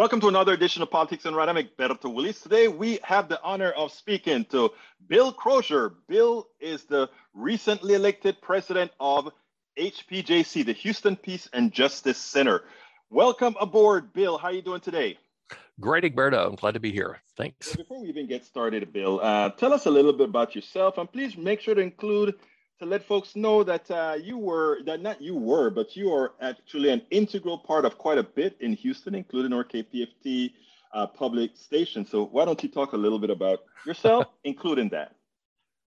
Welcome to another edition of Politics Done Right. Berto Willies. Today we have the honor of speaking to Bill Crozier. Bill is the recently elected president of HPJC, the Houston Peace and Justice Center. Welcome aboard, Bill. How are you doing today? Great, Egberto. I'm glad to be here. Thanks. Before we even get started, Bill, uh, tell us a little bit about yourself, and please make sure to include to let folks know that uh, you were that not you were, but you are actually an integral part of quite a bit in Houston, including our KPFT uh, public station. So why don't you talk a little bit about yourself, including that?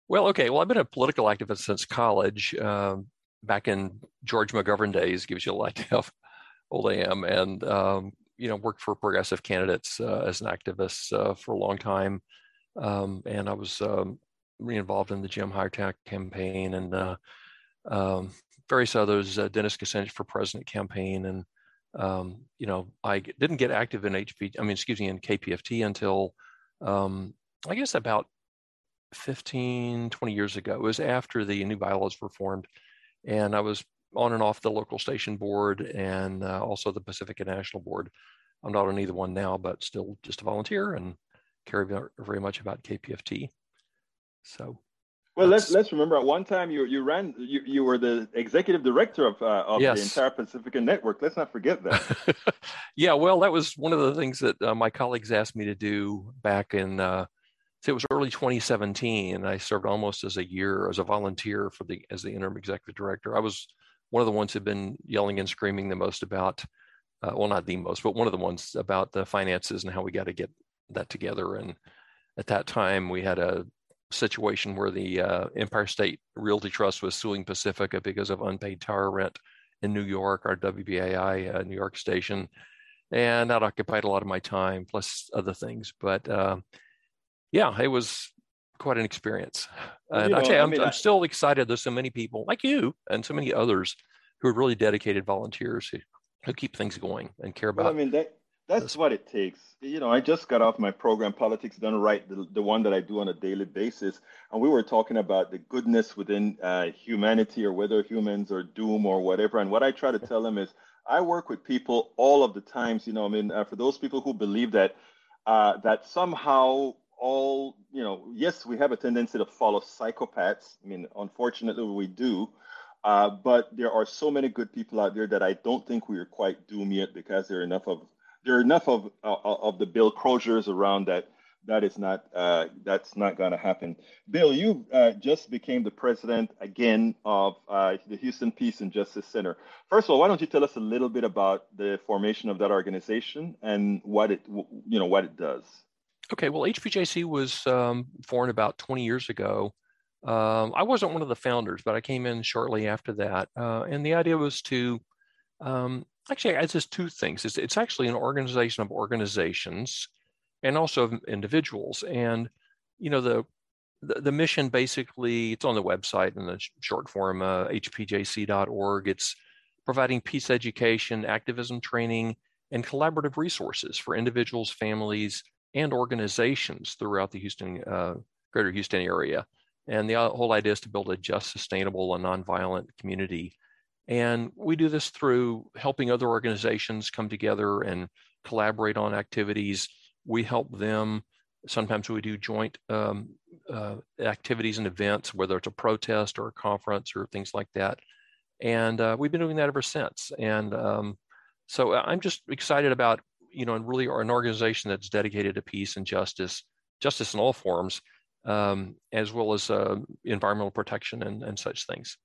Well, okay. Well, I've been a political activist since college. Um, back in George McGovern days, gives you a idea how old I am, and um, you know, worked for progressive candidates uh, as an activist uh, for a long time. Um, and I was um, involved in the Jim Hightower campaign and uh, um, various others, uh, Dennis Kucinich for president campaign. And, um, you know, I didn't get active in HP, I mean, excuse me, in KPFT until um, I guess about 15, 20 years ago. It was after the new bylaws were formed. And I was on and off the local station board and uh, also the Pacifica National Board. I'm not on either one now, but still just a volunteer and care very much about KPFT. So, well, let's let's remember at one time you you ran you, you were the executive director of uh, of yes. the entire Pacifica network. Let's not forget that. yeah, well, that was one of the things that uh, my colleagues asked me to do back in. Uh, it was early 2017, and I served almost as a year as a volunteer for the as the interim executive director. I was one of the ones who'd been yelling and screaming the most about, uh, well, not the most, but one of the ones about the finances and how we got to get that together. And at that time, we had a situation where the uh, Empire State Realty Trust was suing Pacifica because of unpaid tower rent in New York, our WBAI uh, New York station, and that occupied a lot of my time, plus other things. But uh, yeah, it was quite an experience. And you know, I'm, I mean, I'm still excited. There's so many people like you and so many others who are really dedicated volunteers who, who keep things going and care about. Well, I mean, that, that's what it takes. You know, I just got off my program, Politics Done Right, the, the one that I do on a daily basis. And we were talking about the goodness within uh, humanity or whether humans are doom or whatever. And what I try to tell them is I work with people all of the times, you know, I mean, uh, for those people who believe that, uh, that somehow all, you know, yes, we have a tendency to follow psychopaths. I mean, unfortunately, we do. Uh, but there are so many good people out there that I don't think we are quite doomed yet because there are enough of there are enough of uh, of the Bill Croziers around that that is not uh, that's not going to happen. Bill, you uh, just became the president again of uh, the Houston Peace and Justice Center. First of all, why don't you tell us a little bit about the formation of that organization and what it you know what it does? Okay, well, HPJC was um, formed about 20 years ago. Um, I wasn't one of the founders, but I came in shortly after that, uh, and the idea was to um, actually it's just two things. It's, it's actually an organization of organizations and also of individuals. And you know the the, the mission basically it's on the website in the short form uh, hpjc.org it's providing peace education activism training and collaborative resources for individuals families and organizations throughout the houston uh, greater houston area. And the uh, whole idea is to build a just sustainable and nonviolent community and we do this through helping other organizations come together and collaborate on activities. We help them. Sometimes we do joint um, uh, activities and events, whether it's a protest or a conference or things like that. And uh, we've been doing that ever since. And um, so I'm just excited about, you know, and really are an organization that's dedicated to peace and justice, justice in all forms, um, as well as uh, environmental protection and, and such things.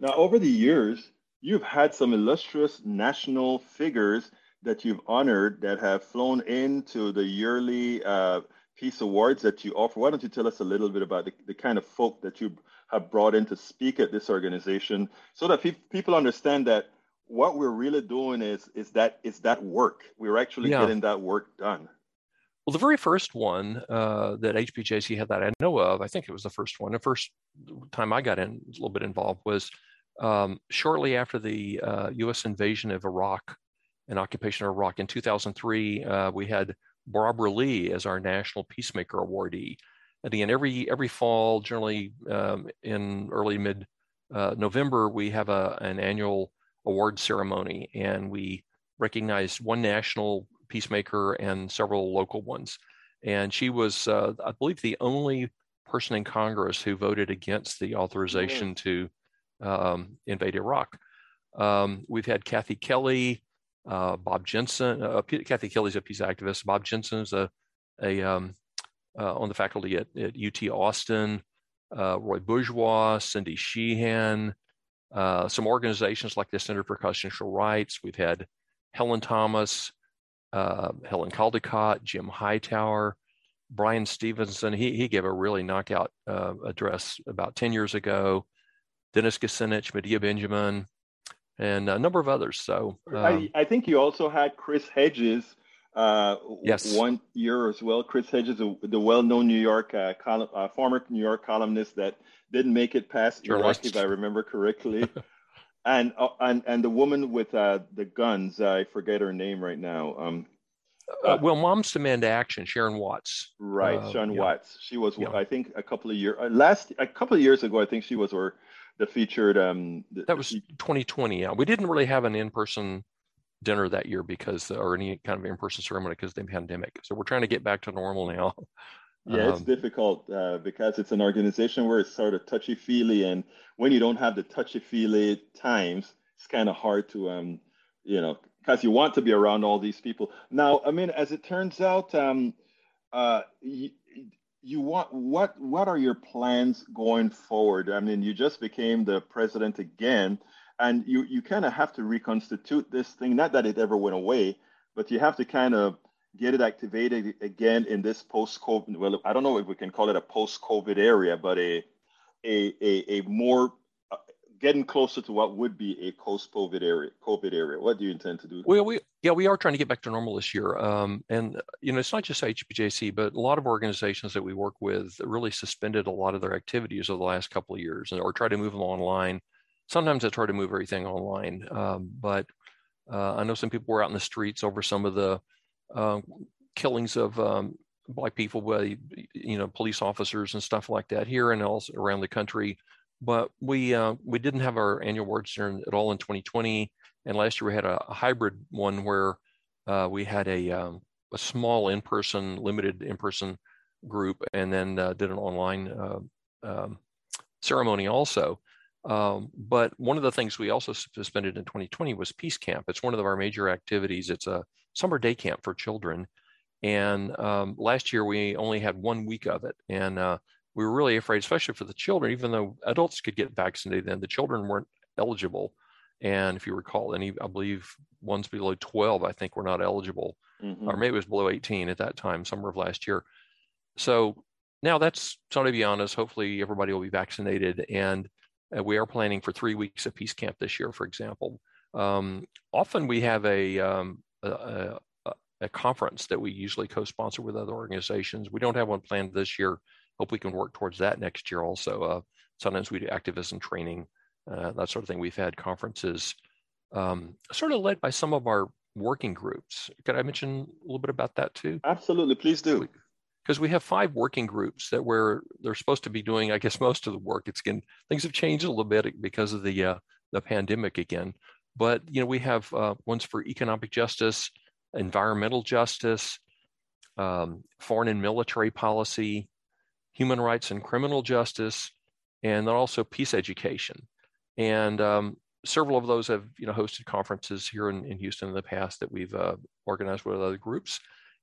Now, over the years, you've had some illustrious national figures that you've honored that have flown into the yearly uh, Peace Awards that you offer. Why don't you tell us a little bit about the, the kind of folk that you have brought in to speak at this organization so that pe- people understand that what we're really doing is is that it's that work. We're actually yeah. getting that work done. Well, the very first one uh, that HPJC had that I know of, I think it was the first one. The first time I got in a little bit involved was um, shortly after the uh, U.S. invasion of Iraq and occupation of Iraq in 2003, uh, we had Barbara Lee as our National Peacemaker Awardee. And again, every every fall, generally um, in early mid uh, November, we have a, an annual award ceremony, and we recognize one national Peacemaker and several local ones. And she was, uh, I believe, the only person in Congress who voted against the authorization to um, invade Iraq. Um, we've had Kathy Kelly, uh, Bob Jensen. Uh, Kathy Kelly's a peace activist. Bob Jensen's a, a um, uh, on the faculty at, at UT Austin. Uh, Roy Bourgeois, Cindy Sheehan, uh, some organizations like the Center for Constitutional Rights. We've had Helen Thomas, uh, Helen Caldicott, Jim Hightower, Bryan Stevenson. He, he gave a really knockout address about 10 years ago. Dennis Kucinich, Medea Benjamin, and a number of others. So um, I, I, think you also had Chris Hedges. Uh, yes. One year as well. Chris Hedges, the well-known New York uh, column, uh, former New York columnist that didn't make it past Iraq, if I remember correctly. and uh, and and the woman with uh, the guns, I forget her name right now. Um, uh, well, Moms Demand Action, Shannon Watts. Right, Shannon yeah. Watts. She was, yeah. I think, a couple of years last a couple of years ago. I think she was our the featured um the, that was 2020 yeah. We didn't really have an in-person dinner that year because or any kind of in-person ceremony because of the pandemic. So we're trying to get back to normal now. Yeah um, it's difficult uh, because it's an organization where it's sort of touchy-feely and when you don't have the touchy-feely times it's kind of hard to um you know because you want to be around all these people. Now i mean as it turns out um uh, you want what what are your plans going forward i mean you just became the president again and you you kind of have to reconstitute this thing not that it ever went away but you have to kind of get it activated again in this post covid well i don't know if we can call it a post covid area but a a a, a more uh, getting closer to what would be a post-COVID area. COVID area. What do you intend to do? Well, we yeah we are trying to get back to normal this year, um, and you know it's not just HPJC, but a lot of organizations that we work with really suspended a lot of their activities over the last couple of years, or try to move them online. Sometimes it's hard to move everything online, um, but uh, I know some people were out in the streets over some of the uh, killings of um, black people by you know police officers and stuff like that here and else around the country but we uh, we didn't have our annual Dinner at all in 2020, and last year we had a, hybrid one where uh, we had a um, a small in-person, limited in-person group, and then uh, did an online uh, um, ceremony also. Um, but one of the things we also suspended in 2020 was Peace Camp. It's one of our major activities. It's a summer day camp for children, and um, last year we only had one week of it, and uh, we were really afraid, especially for the children, even though adults could get vaccinated, then the children weren't eligible. And if you recall, any, I believe ones below 12, I think were not eligible, mm-hmm. or maybe it was below 18 at that time, summer of last year. So now that's, so to be honest, hopefully everybody will be vaccinated. And uh, we are planning for three weeks of Peace Camp this year, for example. Um, often we have a, um, a, a, a conference that we usually co-sponsor with other organizations. We don't have one planned this year hope we can work towards that next year also. Uh, sometimes we do activism training, uh, that sort of thing. We've had conferences um, sort of led by some of our working groups. Could I mention a little bit about that too? Absolutely, please do. Because we have five working groups that where they're supposed to be doing, I guess, most of the work. It's getting things have changed a little bit because of the uh, the pandemic again. But you know, we have uh, ones for economic justice, environmental justice, um, foreign and military policy, human rights and criminal justice, and then also peace education. And um, several of those have you know hosted conferences here in, in Houston in the past that we've uh, organized with other groups.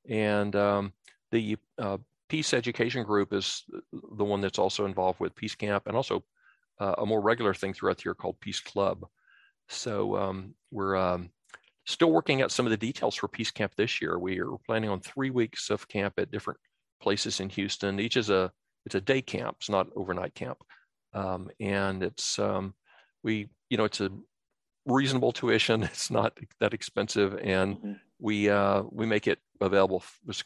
And um, the uh, peace education group is the one that's also involved with Peace Camp and also uh, a more regular thing throughout the year called Peace Club. So um, we're um, still working out some of the details for Peace Camp this year. We are planning on three weeks of camp at different places in Houston. Each is a it's a day camp. It's not overnight camp, um, and it's um, we you know it's a reasonable tuition. It's not that expensive, and mm-hmm. we uh, we make it available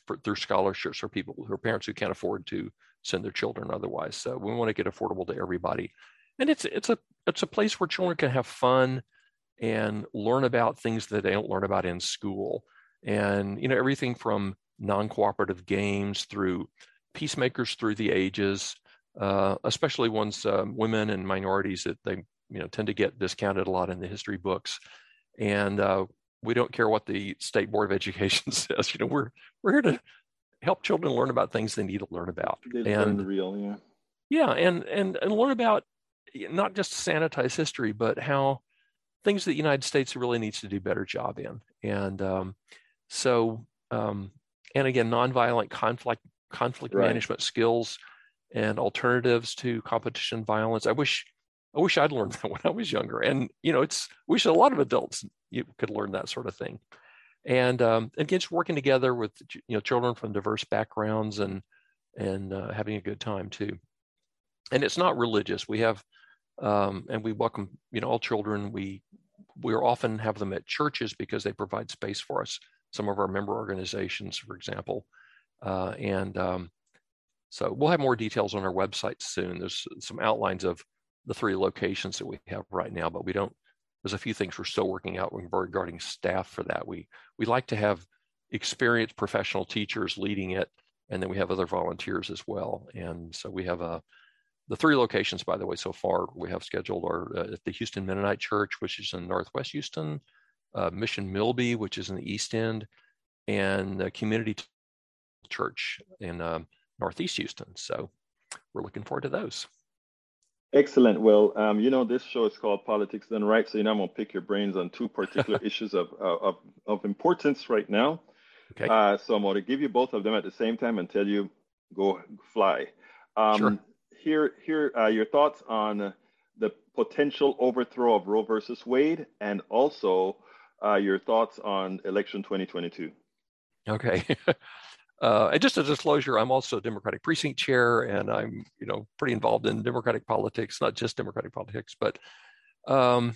for, through scholarships for people who are parents who can't afford to send their children otherwise. So we want to get affordable to everybody, and it's it's a it's a place where children can have fun and learn about things that they don't learn about in school, and you know everything from non-cooperative games through peacemakers through the ages, uh, especially ones um, women and minorities that they you know tend to get discounted a lot in the history books. And uh, we don't care what the state board of education says. You know, we're we're here to help children learn about things they need to learn about. They and, learn real, yeah. Yeah, and and and learn about not just sanitize history, but how things that the United States really needs to do better job in. And um, so, um, and again, nonviolent conflict conflict right. management skills and alternatives to competition violence. I wish I wish I'd learned that when I was younger. And you know, it's wish a lot of adults you could learn that sort of thing. And um, again, just working together with you know children from diverse backgrounds and and uh, having a good time too. And it's not religious. We have um, and we welcome you know all children. We we often have them at churches because they provide space for us. Some of our member organizations, for example, uh, and um, so we'll have more details on our website soon. There's some outlines of the three locations that we have right now, but we don't. There's a few things we're still working out regarding staff for that. We we like to have experienced professional teachers leading it, and then we have other volunteers as well. And so we have a the three locations, by the way, so far we have scheduled are uh, at the Houston Mennonite Church, which is in Northwest Houston, uh, Mission Milby, which is in the East End, and the Community Church in um, Northeast Houston. So we're looking forward to those. Excellent. Well, um, you know, this show is called Politics Done Right. So, you know, I'm going to pick your brains on two particular issues of, of, of importance right now. Okay. Uh, so, I'm going to give you both of them at the same time and tell you go fly. Um, sure. Here, here uh, your thoughts on the potential overthrow of Roe versus Wade and also uh, your thoughts on election 2022. Okay. Uh, and just a disclosure, I'm also a Democratic precinct chair, and I'm you know pretty involved in Democratic politics, not just Democratic politics, but um,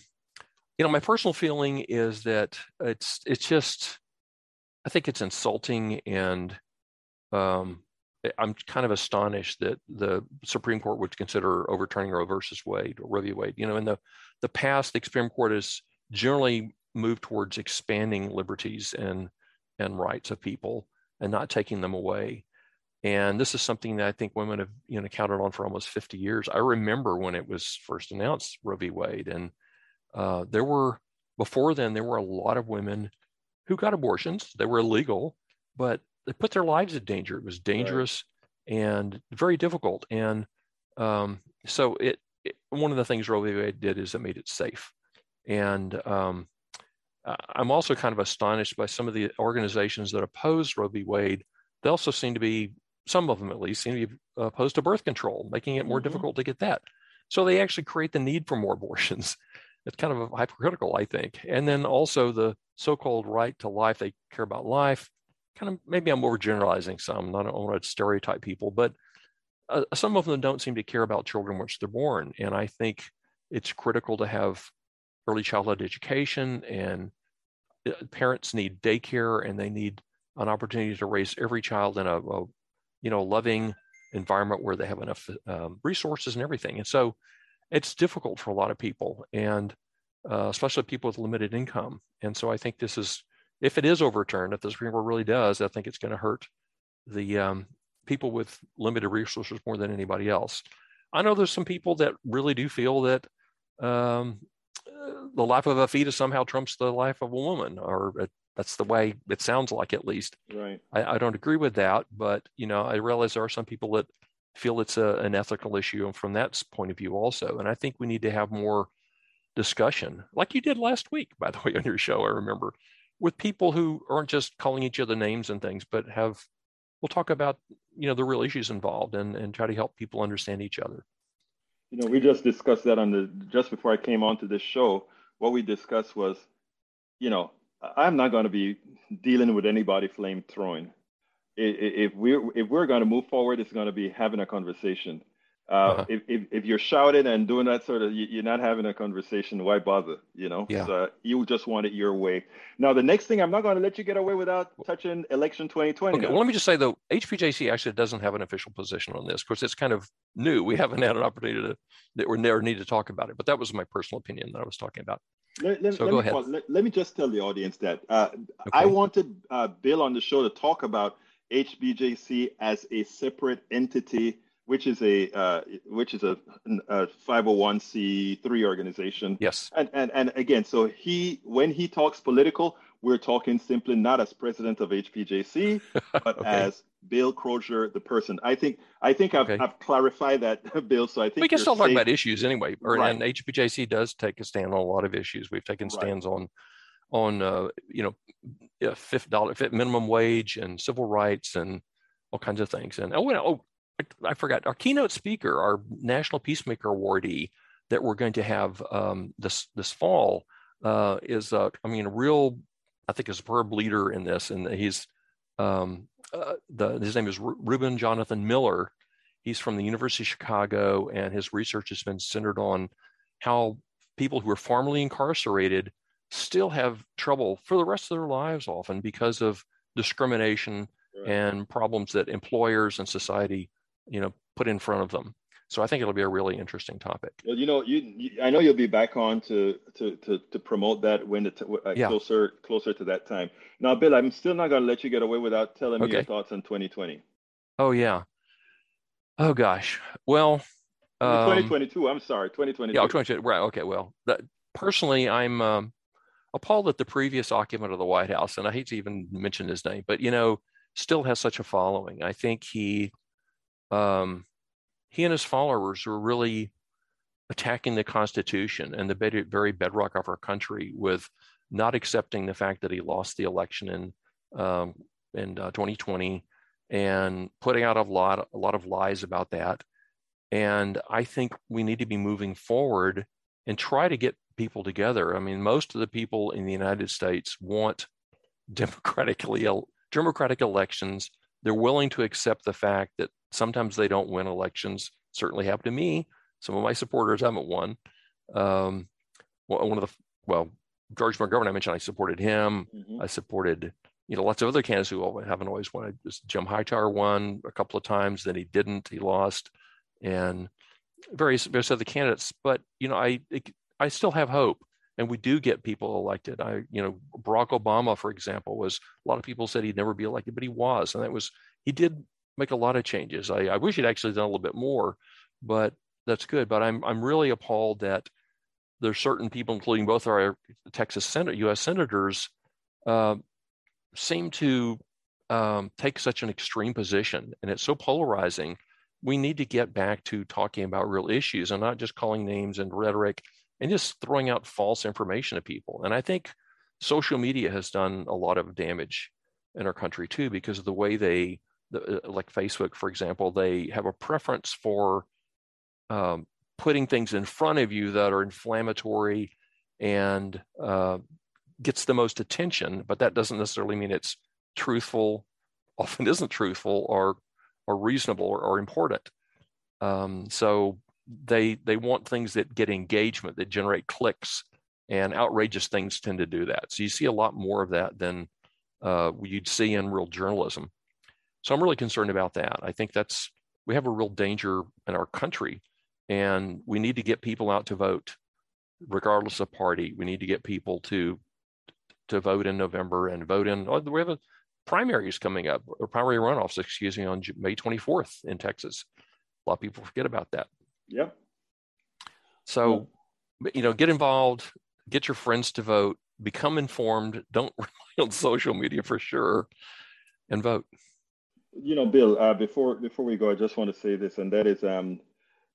you know my personal feeling is that it's it's just I think it's insulting, and um, I'm kind of astonished that the Supreme Court would consider overturning Roe versus Wade or Roe v. Wade. You know, in the the past, the Supreme Court has generally moved towards expanding liberties and and rights of people and not taking them away. And this is something that I think women have you know counted on for almost 50 years. I remember when it was first announced Roe v. Wade, and uh, there were before then there were a lot of women who got abortions. They were illegal, but they put their lives in danger. It was dangerous right. and very difficult. And um, so it, it, one of the things Roe v. Wade did is it made it safe. And um, I'm also kind of astonished by some of the organizations that oppose Roe v. Wade. They also seem to be, some of them at least, seem to be opposed to birth control, making it more mm-hmm. difficult to get that. So they actually create the need for more abortions. It's kind of hypocritical, I think. And then also the so-called right to life. They care about life. Kind of maybe I'm overgeneralizing some. I don't want to stereotype people, but uh, some of them don't seem to care about children once they're born. And I think it's critical to have early childhood education and uh, parents need daycare and they need an opportunity to raise every child in a, a you know loving environment where they have enough um, resources and everything. And so it's difficult for a lot of people and uh, especially people with limited income. And so i think this is if it is overturned if the supreme court really does i think it's going to hurt the um, people with limited resources more than anybody else. I know there's some people that really do feel that um, the life of a fetus somehow trumps the life of a woman, or it, that's the way it sounds like, at least. Right. I, I, don't agree with that, but you know, I realize there are some people that feel it's a, an ethical issue, and from that point of view, also. And I think we need to have more discussion, like you did last week, by the way, on your show. I remember with people who aren't just calling each other names and things, but have we'll talk about you know the real issues involved and and try to help people understand each other. You know, we just discussed that on the just before I came on to this show. What we discussed was, you know, I'm not going to be dealing with anybody flame throwing. If we're if we're going to move forward, it's going to be having a conversation. Uh, uh-huh. if, if, if you're shouting and doing that sort of, you, are not having a conversation. Why bother? You know, yeah. so you just want it your way. Now, the next thing, I'm not going to let you get away without touching election 2020. Okay, well, let me just say though, HPJC actually doesn't have an official position on this. Of course, it's kind of new. We haven't had an opportunity to that we never need to talk about it. But that was my personal opinion that I was talking about. Let, let, so let go ahead. Pause. Let, let, me just tell the audience that uh, okay. I wanted uh, Bill on the show to talk about HPJC as a separate entity which is a uh, which is a, a 501c3 organization. Yes. And, and and again, so he when he talks political, we're talking simply not as president of HPJC, but okay. as Bill Crozier, the person. I think I think I've, okay. I've clarified that, Bill. So I think we can still safe. talk about issues anyway. Or, right. And HPJC does take a stand on a lot of issues. We've taken stands right. on on uh, you know fifth dollar fifth minimum wage and civil rights and all kinds of things. And oh, oh I, I forgot our keynote speaker, our National Peacemaker awardee that we're going to have um, this this fall uh, is uh, I mean a real I think, a superb leader in this, and he's um, uh, the his name is Reuben Jonathan Miller. He's from the University of Chicago, and his research has been centered on how people who are formerly incarcerated still have trouble for the rest of their lives, often because of discrimination right. and problems that employers and society, you know, put in front of them. So I think it'll be a really interesting topic. Well, you know, you, you I know you'll be back on to to to, to promote that when it's uh, yeah. closer closer to that time. Now, Bill, I'm still not going to let you get away without telling okay. me your thoughts on 2020. Oh yeah. Oh gosh. Well, um, 2022. I'm sorry, 2022. Yeah, 2022. Right. Okay. Well, that, personally, I'm um, appalled at the previous occupant of the White House, and I hate to even mention his name, but you know, still has such a following. I think he um, he and his followers were really attacking the Constitution and the very bedrock of our country with not accepting the fact that he lost the election in um, in uh, 2020 and putting out a lot a lot of lies about that. And I think we need to be moving forward and try to get people together. I mean, most of the people in the United States want democratically democratic elections. They're willing to accept the fact that sometimes they don't win elections. Certainly happened to me. Some of my supporters haven't won. Um, one of the well, George McGovern, I mentioned I supported him. Mm-hmm. I supported you know lots of other candidates who haven't always won. Just Jim Hightower won a couple of times, then he didn't. He lost, and various various other candidates. But you know, I I still have hope, and we do get people elected. I you know Barack Obama, for example, was a lot of people said he'd never be elected, but he was, and that was he did make a lot of changes. I, I wish he'd actually done a little bit more, but that's good. But I'm I'm really appalled that there's certain people, including both our Texas Senate, U.S. senators, uh, seem to um, take such an extreme position, and it's so polarizing. We need to get back to talking about real issues and not just calling names and rhetoric and just throwing out false information to people. And I think social media has done a lot of damage in our country too because of the way they the, uh, like Facebook, for example, they have a preference for um, putting things in front of you that are inflammatory and uh, gets the most attention, but that doesn't necessarily mean it's truthful. Often isn't truthful or or reasonable or, or important. Um, so they they want things that get engagement, that generate clicks, and outrageous things tend to do that. So you see a lot more of that than uh, you'd see in real journalism. So I'm really concerned about that. I think that's we have a real danger in our country, and we need to get people out to vote, regardless of party. We need to get people to to vote in November and vote in. Oh, we have a primaries coming up, or primary runoffs, excuse me, on May 24th in Texas. A lot of people forget about that. Yep. So, yeah. you know, get involved, get your friends to vote, become informed. Don't rely on social media for sure, and vote you know, Bill, uh, before before we go, I just want to say this, and that is, um,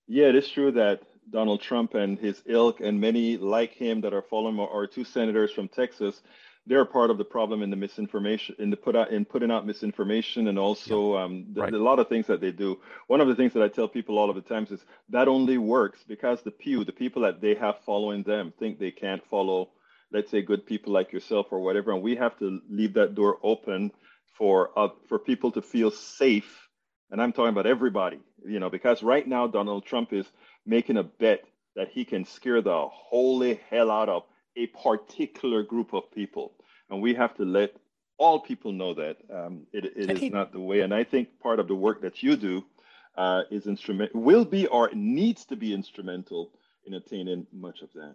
yeah, it is true that Donald Trump and his ilk and many like him that are following our two senators from Texas, they're part of the problem in the misinformation, in the put out, in putting out misinformation, and also yeah. um, the, right. the, a lot of things that they do. One of the things that I tell people all of the times is that only works because the pew, the people that they have following them, think they can't follow, let's say, good people like yourself or whatever, and we have to leave that door open for uh, for people to feel safe, and I'm talking about everybody, you know, because right now Donald Trump is making a bet that he can scare the holy hell out of a particular group of people, and we have to let all people know that um, it, it is not the way. And I think part of the work that you do uh, is instrument will be or needs to be instrumental in attaining much of that.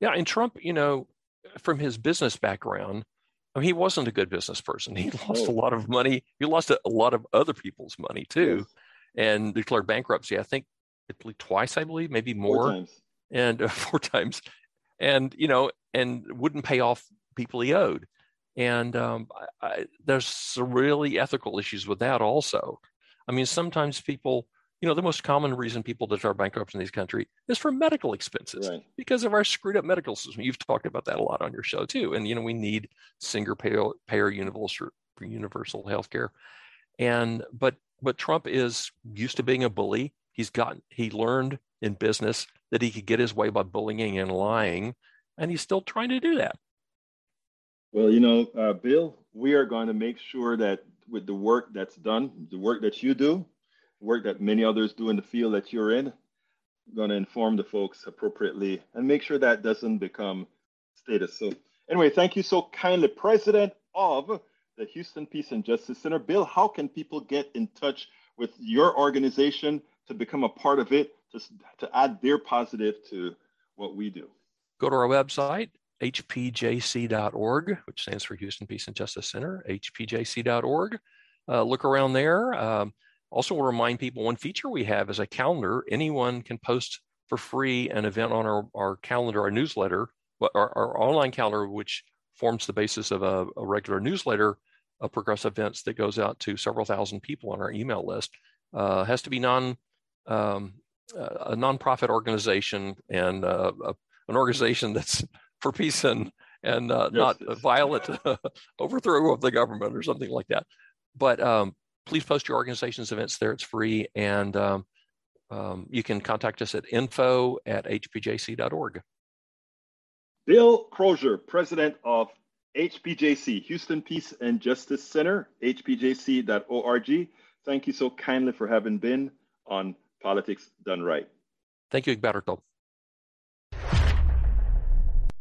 Yeah, and Trump, you know, from his business background, I mean, he wasn't a good business person. He lost a lot of money. He lost a, a lot of other people's money too, and declared bankruptcy. I think twice, I believe, maybe more, and uh, four times, and you know, and wouldn't pay off people he owed. And um, I, I, there's some really ethical issues with that also. I mean, sometimes people, you know, the most common reason people declare bankruptcy in this country is for medical expenses right. because of our screwed up medical system. You've talked about that a lot on your show too. And, you know, we need single payer, payer universal, universal health care. And, but, but Trump is used to being a bully. He's gotten, he learned in business that he could get his way by bullying and lying. And he's still trying to do that. Well, you know, uh, Bill, we are going to make sure that with the work that's done, the work that you do, work that many others do in the field that you're in, going to inform the folks appropriately and make sure that doesn't become status. So, anyway, thank you so kindly, President of the Houston Peace and Justice Center. Bill, how can people get in touch with your organization to become a part of it, to, to add their positive to what we do? Go to our website, hpjc.org, which stands for Houston Peace and Justice Center, hpjc.org. Uh, look around there. Um, also, will remind people one feature we have is a calendar. Anyone can post for free an event on our, our calendar, our newsletter, our, our online calendar, which forms the basis of a, a, regular newsletter of progressive events that goes out to several thousand people on our email list. Uh, has to be non um, a nonprofit organization and uh, a, an organization that's for peace and and uh, yes. not violent overthrow of the government or something like that. But um, please post your organization's events there. It's free, and um, um, you can contact us at info at hpjc.org. Bill Crozier, president of HPJC, Houston Peace and Justice Center, hpjc.org. Thank you so kindly for having been on Politics Done Right. Thank you, Egberto